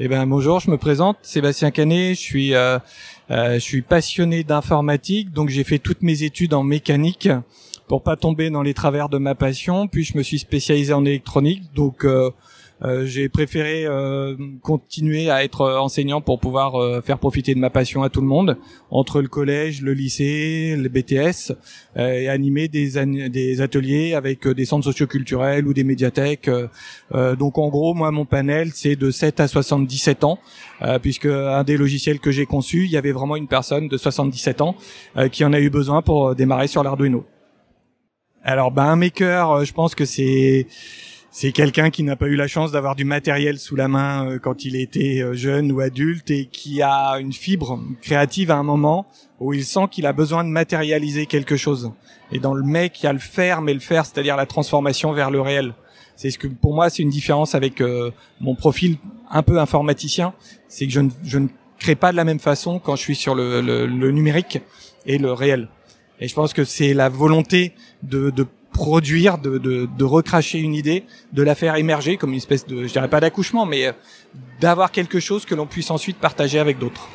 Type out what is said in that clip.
Eh ben bonjour, je me présente, Sébastien Canet, je suis euh, euh, je suis passionné d'informatique, donc j'ai fait toutes mes études en mécanique pour pas tomber dans les travers de ma passion, puis je me suis spécialisé en électronique, donc euh, j'ai préféré euh, continuer à être enseignant pour pouvoir euh, faire profiter de ma passion à tout le monde, entre le collège, le lycée, le BTS, et animer des, des ateliers avec des centres socioculturels ou des médiathèques. donc en gros, moi, mon panel, c'est de 7 à 77 ans, puisque un des logiciels que j'ai conçu, il y avait vraiment une personne de 77 ans qui en a eu besoin pour démarrer sur l'Arduino. Alors, ben, un maker, je pense que c'est c'est quelqu'un qui n'a pas eu la chance d'avoir du matériel sous la main euh, quand il était euh, jeune ou adulte et qui a une fibre créative à un moment où il sent qu'il a besoin de matérialiser quelque chose. Et dans le mec, il y a le faire, mais le faire, c'est-à-dire la transformation vers le réel. C'est ce que pour moi, c'est une différence avec euh, mon profil un peu informaticien, c'est que je ne, je ne crée pas de la même façon quand je suis sur le, le, le numérique et le réel. Et je pense que c'est la volonté de, de produire, de, de, de, recracher une idée, de la faire émerger comme une espèce de, je dirais pas d'accouchement, mais euh, d'avoir quelque chose que l'on puisse ensuite partager avec d'autres.